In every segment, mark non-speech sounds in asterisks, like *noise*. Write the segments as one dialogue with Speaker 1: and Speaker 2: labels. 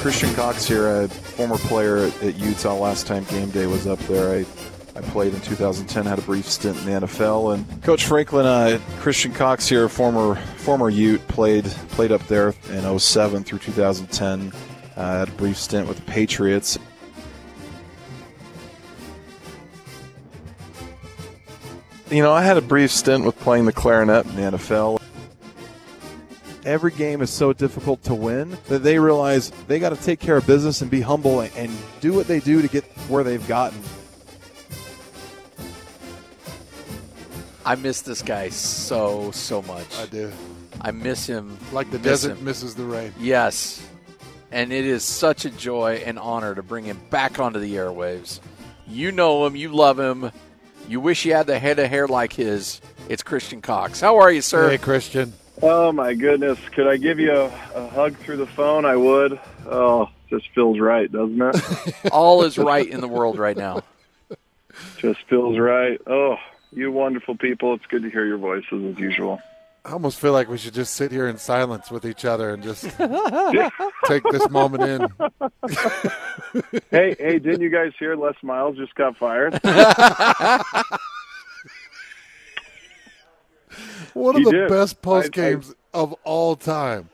Speaker 1: Christian Cox here, a former player at, at Utah. Last time game day was up there. I, I played in 2010, had a brief stint in the NFL. And Coach Franklin, uh, Christian Cox here, former former Ute, played played up there in 07 through 2010. Uh, had a brief stint with the Patriots. You know, I had a brief stint with playing the clarinet in the NFL every game is so difficult to win that they realize they got to take care of business and be humble and do what they do to get where they've gotten.
Speaker 2: I miss this guy so so much.
Speaker 3: I do.
Speaker 2: I miss him
Speaker 3: Like the
Speaker 2: miss
Speaker 3: desert
Speaker 2: him.
Speaker 3: misses the rain.
Speaker 2: Yes. And it is such a joy and honor to bring him back onto the airwaves. You know him, you love him. You wish you had the head of hair like his. It's Christian Cox. How are you, sir?
Speaker 3: Hey, Christian.
Speaker 4: Oh my goodness! Could I give you a, a hug through the phone? I would. Oh, just feels right, doesn't it? *laughs*
Speaker 2: All is right in the world right now.
Speaker 4: just feels right. Oh, you wonderful people! It's good to hear your voices as usual.
Speaker 3: I almost feel like we should just sit here in silence with each other and just *laughs* take this moment in. *laughs*
Speaker 4: hey, hey! Didn't you guys hear Les Miles just got fired?
Speaker 3: One of
Speaker 4: He
Speaker 3: the
Speaker 4: did.
Speaker 3: best post
Speaker 4: I-
Speaker 3: games of all time.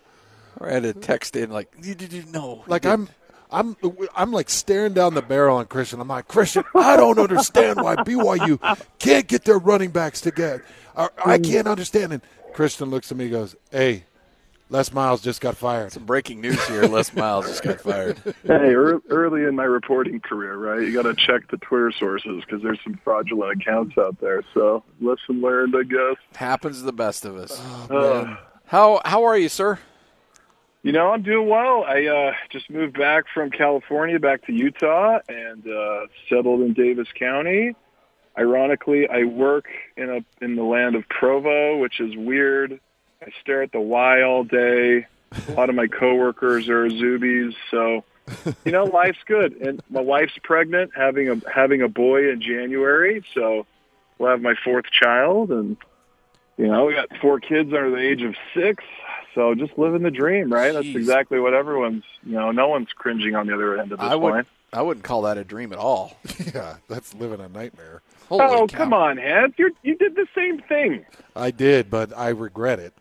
Speaker 2: I had a text in like, did you know?
Speaker 3: Like I'm, I'm, I'm like staring down the barrel on Christian. I'm like Christian. I don't understand why BYU can't get their running backs together. I, I mm. can't understand. And Christian looks at me, and goes, "Hey, Les Miles just got fired."
Speaker 2: Some breaking news here. Les Miles just got fired. *laughs*
Speaker 4: hey, early in my reporting career, right? You got to check the Twitter sources because there's some fraudulent accounts out there. So lesson learned, I guess.
Speaker 2: Happens to the best of us.
Speaker 4: Uh,
Speaker 2: How how are you, sir?
Speaker 4: You know, I'm doing well. I uh, just moved back from California back to Utah and uh, settled in Davis County. Ironically, I work in a in the land of Provo, which is weird. I stare at the Y all day. A lot of my coworkers are Zoobies, so you know, life's good. And my wife's pregnant, having a having a boy in January, so we'll have my fourth child, and you know, we got four kids under the age of six. So just living the dream, right? That's exactly what everyone's. You know, no one's cringing on the other end of this
Speaker 2: I would
Speaker 4: point.
Speaker 2: I wouldn't call that a dream at all. *laughs*
Speaker 3: Yeah, that's living a nightmare.
Speaker 2: Holy
Speaker 4: Oh,
Speaker 2: cow.
Speaker 4: come on, Hans! You you did the same thing.
Speaker 3: I did, but I regret it,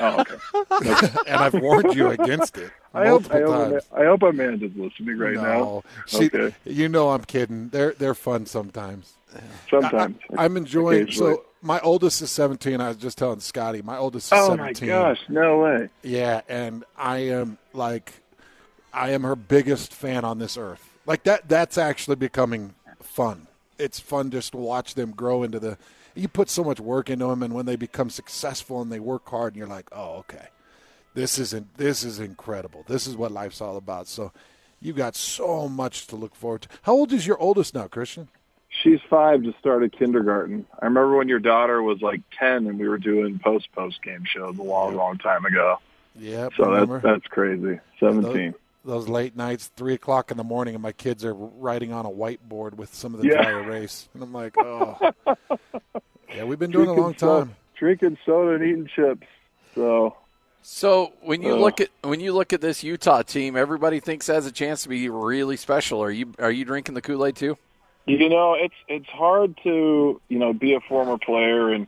Speaker 4: Oh, okay. *laughs*
Speaker 3: and I've warned you against it *laughs*
Speaker 4: I hope I hope,
Speaker 3: times.
Speaker 4: I hope Amanda's listening right now.
Speaker 3: she,
Speaker 4: Okay.
Speaker 3: you know I'm kidding. They're they're fun sometimes. *sighs*
Speaker 4: Sometimes.
Speaker 3: I, am enjoying. So my oldest is 17. I was just telling Scotty, my oldest is
Speaker 4: oh my
Speaker 3: 17.
Speaker 4: gosh! No way.
Speaker 3: Yeah, and I am like, I am her biggest fan on this earth. Like that. That's actually becoming fun. It's fun just to watch them grow into the. You put so much work into them, and when they become successful and they work hard, and you're like, oh, okay, this isn't. This is incredible. This is what life's all about. So, you got so much to look forward to. How old is your oldest now, Christian?
Speaker 4: She's five, just started kindergarten. I remember when your daughter was like ten, and we were doing post post game shows a long, long time ago.
Speaker 3: Yeah,
Speaker 4: So that's that's crazy. Seventeen.
Speaker 3: those late nights, three o'clock in the morning, and my kids are writing on a whiteboard with some of the
Speaker 4: Yeah.
Speaker 3: dry erase, and I'm like, oh, *laughs* yeah, we've been doing it a
Speaker 4: Drinking
Speaker 3: long
Speaker 4: soda-
Speaker 3: time.
Speaker 4: Drinking soda and eating chips. So
Speaker 2: So when you
Speaker 4: Ugh.
Speaker 2: look at when you look at this Utah team, everybody thinks it has a chance to be really special. Are you are you drinking the Kool Aid too?
Speaker 4: You know, it's it's hard to you know be a former player and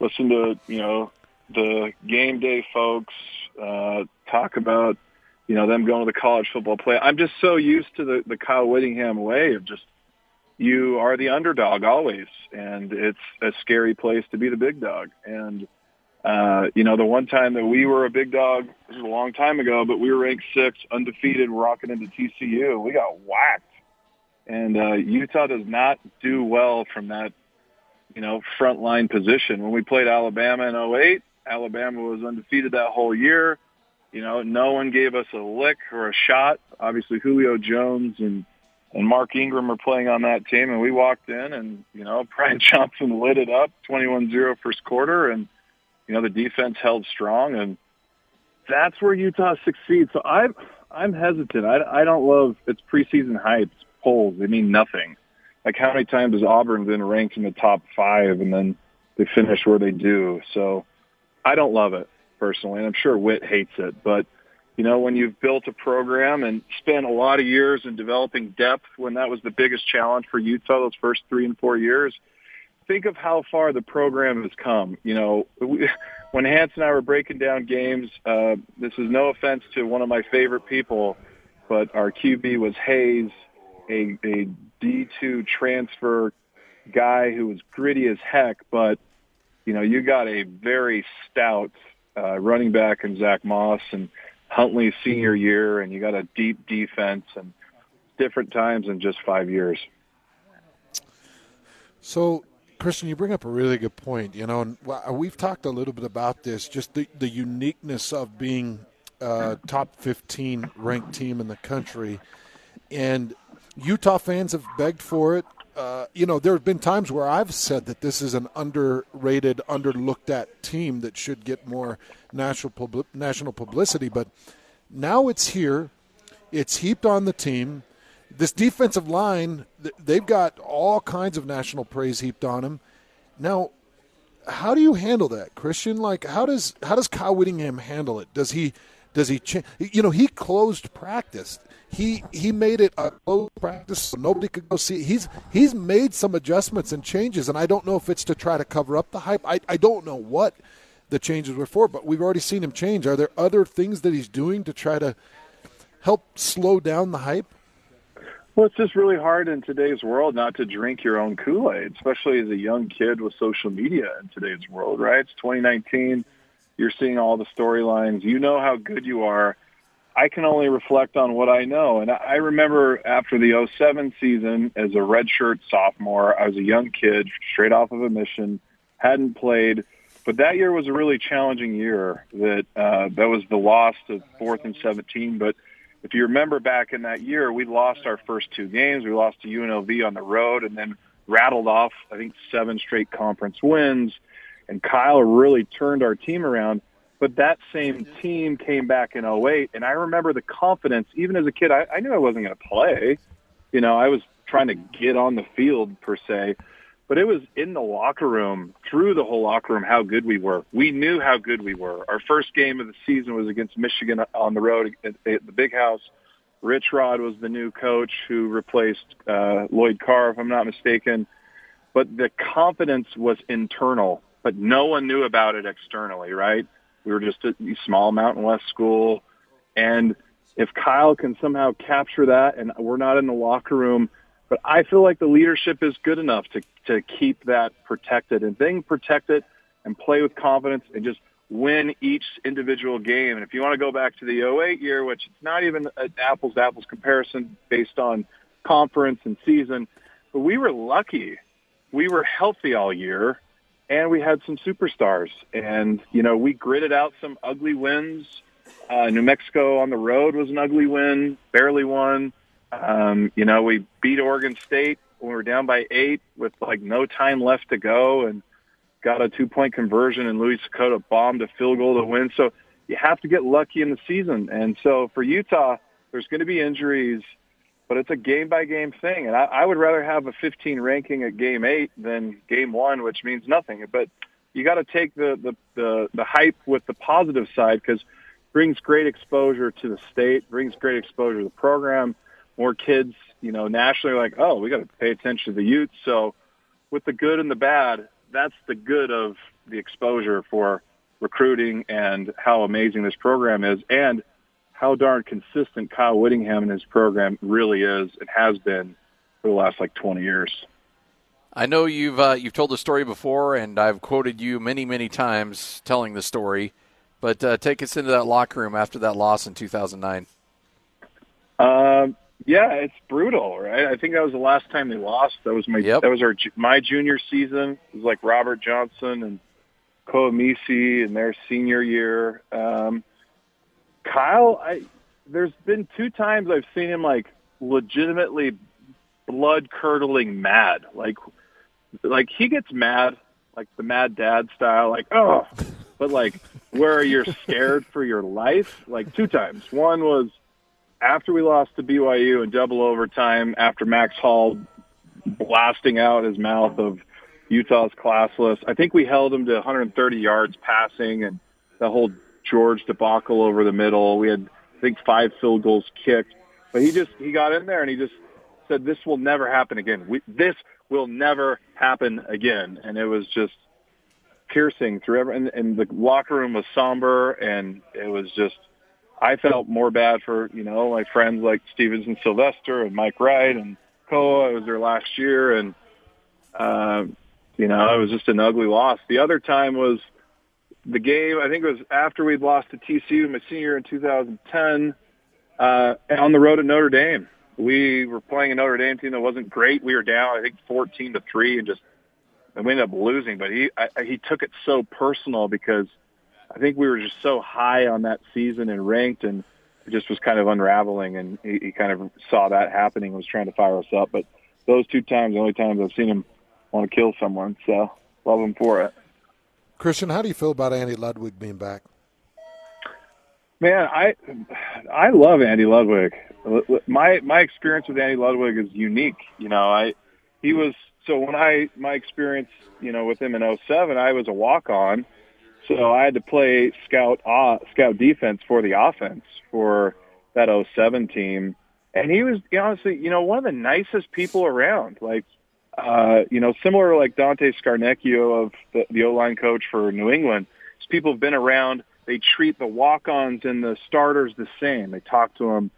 Speaker 4: listen to you know the game day folks uh, talk about you know them going to the college football play. I'm just so used to the the Kyle Whittingham way of just you are the underdog always, and it's a scary place to be the big dog. And uh, you know, the one time that we were a big dog, this was a long time ago, but we were ranked six, undefeated, rocking into TCU. We got whacked and uh, Utah does not do well from that, you know, front line position. When we played Alabama in 08, Alabama was undefeated that whole year. You know, no one gave us a lick or a shot. Obviously, Julio Jones and and Mark Ingram are playing on that team, and we walked in, and you know, *laughs* Brian Johnson lit it up, 21-0 first quarter, and you know, the defense held strong, and that's where Utah succeeds. So I'm I'm hesitant. I, I don't love it's preseason hype polls. They mean nothing. Like how many times has Auburn been ranked in the top five and then they finish where they do? So I don't love it personally, and I'm sure Witt hates it. But you know, when you've built a program and spent a lot of years in developing depth when that was the biggest challenge for Utah those first three and four years, think of how far the program has come. You know, we, *laughs* when Hans and I were breaking down games, uh, this is no offense to one of my favorite people, but our QB was Hayes, a, a D2 transfer guy who was gritty as heck, but, you know, you got a very stout uh, running back and Zach Moss and Huntley's mm-hmm. senior year, and you got a deep defense and different times in just five years.
Speaker 3: So, Christian, you bring up a really good point. You know, and uh, we've talked a little bit about this, just the, the uniqueness of being a top 15 ranked team in the country. And Utah fans have begged for it. Uh, you know, there have been times where I've said that this is an underrated, underlooked at team that should get more national pub- national publicity. But now it's here, it's heaped on the team. This defensive line, they've got all kinds of national praise heaped on them. Now, how do you handle that, Christian? Like, how does how does Kyle Whittingham handle it? Does he does he change? You know, he closed practice he he made it a closed practice so nobody could go see. He's he's made some adjustments and changes, and I don't know if it's to try to cover up the hype. I I don't know what the changes were for, but we've already seen him change. Are there other things that he's doing to try to help slow down the hype?
Speaker 4: Well, it's just really hard in today's world not to drink your own Kool-Aid, especially as a young kid with social media in today's world, right? It's 2019. You're seeing all the storylines. You know how good you are I can only reflect on what I know. And I remember after the 07 season as a redshirt sophomore, I was a young kid straight off of a mission, hadn't played. But that year was a really challenging year. That uh, that was the loss of fourth and 17. But if you remember back in that year, we lost our first two games. We lost to UNLV on the road, and then rattled off I think seven straight conference wins. And Kyle really turned our team around. But that same team came back in 08, and I remember the confidence. Even as a kid, I, I knew I wasn't going to play. You know, I was trying to get on the field per se, but it was in the locker room, through the whole locker room, how good we were. We knew how good we were. Our first game of the season was against Michigan on the road at, at the Big House. Rich Rod was the new coach who replaced uh, Lloyd Carr, if I'm not mistaken. But the confidence was internal, but no one knew about it externally, right? We were just a small Mountain West school. And if Kyle can somehow capture that and we're not in the locker room, but I feel like the leadership is good enough to, to keep that protected and being protected and play with confidence and just win each individual game. And if you want to go back to the 08 year, which it's not even an apples to apples comparison based on conference and season, but we were lucky. We were healthy all year and we had some superstars. And you know, we gritted out some ugly wins. Uh, New Mexico on the road was an ugly win, barely won. Um, you know, we beat Oregon State when we were down by eight with like no time left to go, and got a two-point conversion, and Louis Sakoda bombed a field goal to win. So you have to get lucky in the season. And so for Utah, there's going to be injuries but it's a game by game thing. And I, I would rather have a 15 ranking at game eight than game one, which means nothing. But you got to take the, the, the, the hype with the positive side because brings great exposure to the state, brings great exposure to the program. More kids, you know, nationally like, oh, we got to pay attention to the Utes. So with the good and the bad, that's the good of the exposure for recruiting and how amazing this program is. And how darn consistent Kyle Whittingham and his program really is and has been for the last like 20 years.
Speaker 2: I know you've uh, you've told the story before, and I've quoted you many many times telling the story. But uh, take us into that locker room after that loss in 2009.
Speaker 4: Um, yeah, it's brutal, right? I think that was the last time they lost. That was my yep. that was our my junior season. It was like Robert Johnson and Koa Misi in their senior year. Um, Kyle, I there's been two times I've seen him like legitimately blood curdling mad. Like like he gets mad, like the mad dad style, like, oh but like where you're scared for your life, like two times. One was after we lost to BYU in double overtime after Max Hall blasting out his mouth of Utah's classless. I think we held him to 130 yards passing and the whole George debacle over the middle. We had I think five field goals kicked. But he just he got in there and he just said, "This will never happen again. We, this will never happen again." And it was just piercing through every, and, and the locker room was somber, and it was just. I felt more bad for you know my friends like Stevenson Sylvester and Mike Wright and Koa. Was their last year, and uh, you know it was just an ugly loss. The other time was the game. I think it was after we'd lost to TCU my senior in 2010 uh, on the road at Notre Dame. We were playing a Notre Dame team that wasn't great. We were down, I think, 14 to three, and just and we ended up losing. But he I, he took it so personal because I think we were just so high on that season and ranked, and it just was kind of unraveling. And he, he kind of saw that happening and was trying to fire us up. But those two times, the only times I've seen him want to kill someone. So love him for it.
Speaker 3: Christian, how do you feel about Andy Ludwig being back?
Speaker 4: Man, I I love Andy Ludwig. My my experience with Andy Ludwig is unique. You know, I he was so when I my experience, you know, with him in 07, I was a walk on. So I had to play scout uh, scout defense for the offense for that 07 team. And he was honestly, you know, one of the nicest people around. Like uh, you know, similar like Dante Scarnecchio of the, the O-line coach for New England. People have been around. They treat the walk-ons and the starters the same. They talk to them.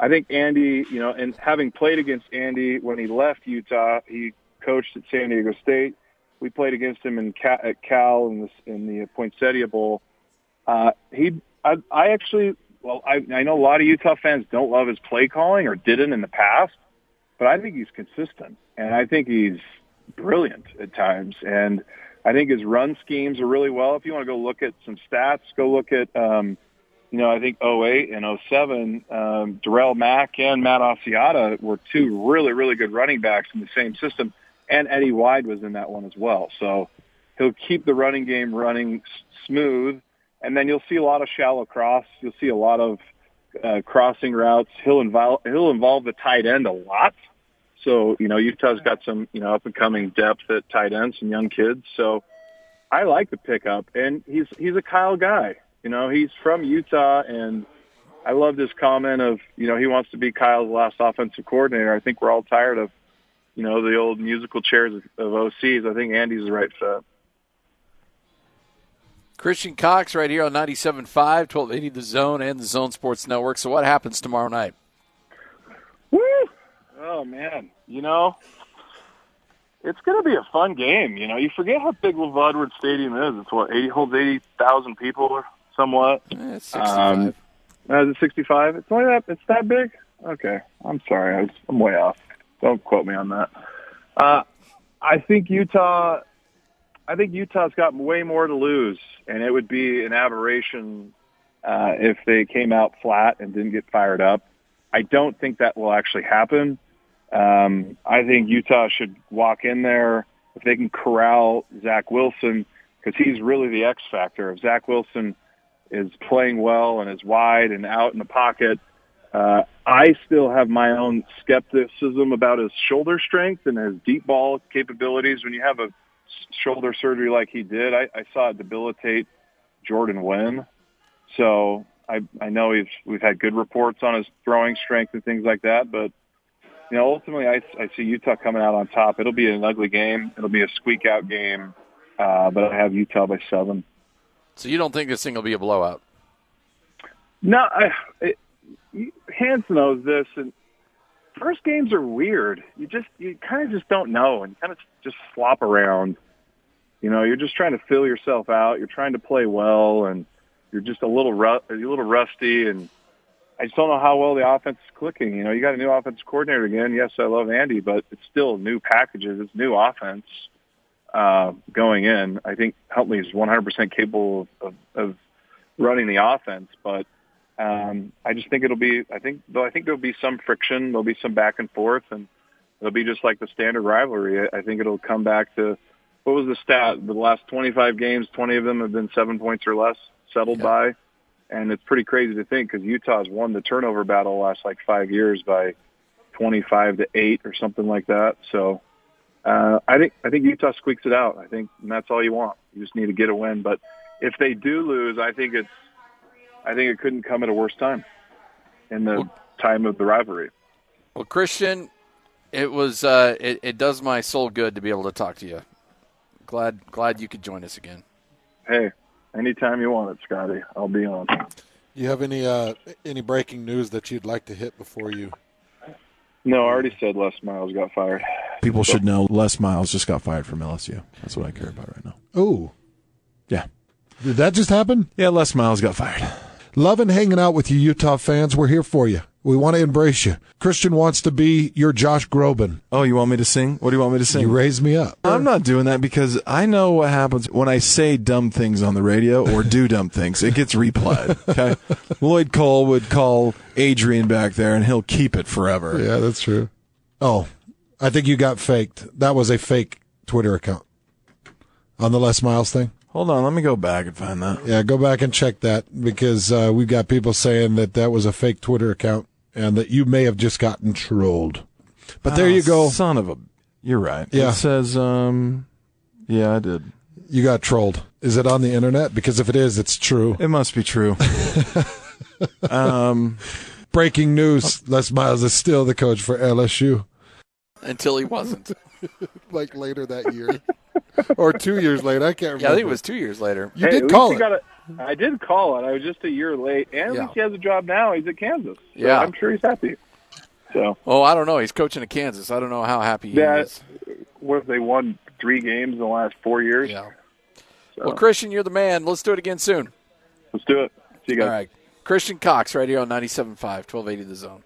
Speaker 4: I think Andy, you know, and having played against Andy when he left Utah, he coached at San Diego State. We played against him in Cal, at Cal in the, in the Poinsettia Bowl. Uh, he, I, I actually, well, I, I know a lot of Utah fans don't love his play calling or didn't in the past but I think he's consistent, and I think he's brilliant at times. And I think his run schemes are really well. If you want to go look at some stats, go look at, um, you know, I think 08 and 07, um, Darrell Mack and Matt Asiata were two really, really good running backs in the same system, and Eddie Wide was in that one as well. So he'll keep the running game running smooth, and then you'll see a lot of shallow cross. You'll see a lot of uh, crossing routes. He'll involve he'll involve the tight end a lot. So you know Utah's got some you know up and coming depth at tight end, some young kids. So I like the pickup, and he's he's a Kyle guy. You know he's from Utah, and I loved his comment of you know he wants to be Kyle's last offensive coordinator. I think we're all tired of you know the old musical chairs of, of OCs. I think Andy's the right fit.
Speaker 2: Christian Cox right here on 97.5, 1280 The Zone and the Zone Sports Network. So what happens tomorrow night?
Speaker 4: Woo! Oh, man. You know, it's going to be a fun game. You know, you forget how big LaVell Edwards Stadium is. It's what, 80, holds 80,000 people or somewhat?
Speaker 2: Eh, it's 65. Um,
Speaker 4: is it 65? It's only that, it's that big? Okay. I'm sorry. I was, I'm way off. Don't quote me on that. Uh, I think Utah I think Utah's got way more to lose, and it would be an aberration uh, if they came out flat and didn't get fired up. I don't think that will actually happen. Um, I think Utah should walk in there if they can corral Zach Wilson because he's really the X factor. If Zach Wilson is playing well and is wide and out in the pocket, uh, I still have my own skepticism about his shoulder strength and his deep ball capabilities. When you have a shoulder surgery like he did, I, I saw it debilitate Jordan Wynn. So I I know he's we've had good reports on his throwing strength and things like that, but you know ultimately I I see Utah coming out on top. It'll be an ugly game. It'll be a squeak out game, uh, but I have Utah by seven.
Speaker 2: So you don't think this thing will be a blowout?
Speaker 4: No, I, it, Hans knows this, and first games are weird. You just you kind of just don't know, and kind of just flop around. You know, you're just trying to fill yourself out. You're trying to play well, and you're just a little ru- a little rusty. And I just don't know how well the offense is clicking. You know, you got a new offensive coordinator again. Yes, I love Andy, but it's still new packages. It's new offense uh, going in. I think Huntley is 100% capable of, of, of running the offense, but um, I just think it'll be. I think though I think there'll be some friction. There'll be some back and forth, and it'll be just like the standard rivalry. I think it'll come back to what was the stat? The last 25 games, 20 of them have been seven points or less settled yeah. by, and it's pretty crazy to think because Utah's won the turnover battle the last like five years by 25 to eight or something like that. So uh, I think I think Utah squeaks it out. I think and that's all you want. You just need to get a win. But if they do lose, I think it's I think it couldn't come at a worse time. in the time of the rivalry.
Speaker 2: Well, Christian, it was uh, it, it does my soul good to be able to talk to you. Glad glad you could join us again.
Speaker 4: Hey, anytime you want it, Scotty, I'll be on.
Speaker 5: You have any uh, any breaking news that you'd like to hit before you?
Speaker 4: No, I already said Les Miles got fired.
Speaker 1: People should know Les Miles just got fired from LSU. That's what I care about right now.
Speaker 3: Oh,
Speaker 1: Yeah.
Speaker 3: did that just happen?
Speaker 1: Yeah, Les Miles got fired.
Speaker 3: Loving hanging out with you, Utah fans. We're here for you. We want to embrace you. Christian wants to be your Josh Groban.
Speaker 1: Oh, you want me to sing? What do you want me to sing?
Speaker 3: You raise me up.
Speaker 1: I'm not doing that because I know what happens when I say dumb things on the radio or do *laughs* dumb things. It gets replayed. Okay. Lloyd Cole would call Adrian back there and he'll keep it forever.
Speaker 3: Yeah, that's true. Oh, I think you got faked. That was a fake Twitter account on the Les Miles thing.
Speaker 1: Hold on. Let me go back and find that.
Speaker 3: Yeah, go back and check that because uh, we've got people saying that that was a fake Twitter account and that you may have just gotten trolled. But there
Speaker 1: Ah,
Speaker 3: you go.
Speaker 1: Son of a. You're right.
Speaker 3: Yeah.
Speaker 1: It says, um, yeah, I did.
Speaker 3: You got trolled. Is it on the internet? Because if it is, it's true.
Speaker 1: It must be true. *laughs* um,
Speaker 3: Breaking news: Les Miles is still the coach for LSU.
Speaker 2: Until he wasn't. *laughs*
Speaker 5: Like later that year, or two years later, I can't remember.
Speaker 2: yeah, I think it was two years later.
Speaker 5: You
Speaker 4: hey,
Speaker 5: did call
Speaker 4: least
Speaker 5: it.
Speaker 4: he a, I did call it. I was just a year late, and at least he has a job now. He's at Kansas. So
Speaker 2: Yeah.
Speaker 4: I'm sure he's happy. So,
Speaker 2: Oh, I don't know. He's coaching at Kansas. I don't know how happy he
Speaker 4: Yeah.
Speaker 2: is.
Speaker 4: what if they won three games in the last four years?
Speaker 2: Yeah.
Speaker 4: So,
Speaker 2: Well, Christian, you're the man. Let's do it again soon.
Speaker 4: let's do it. See you guys.
Speaker 2: All right. Christian Cox, right here on 97.5, 1280 The Zone.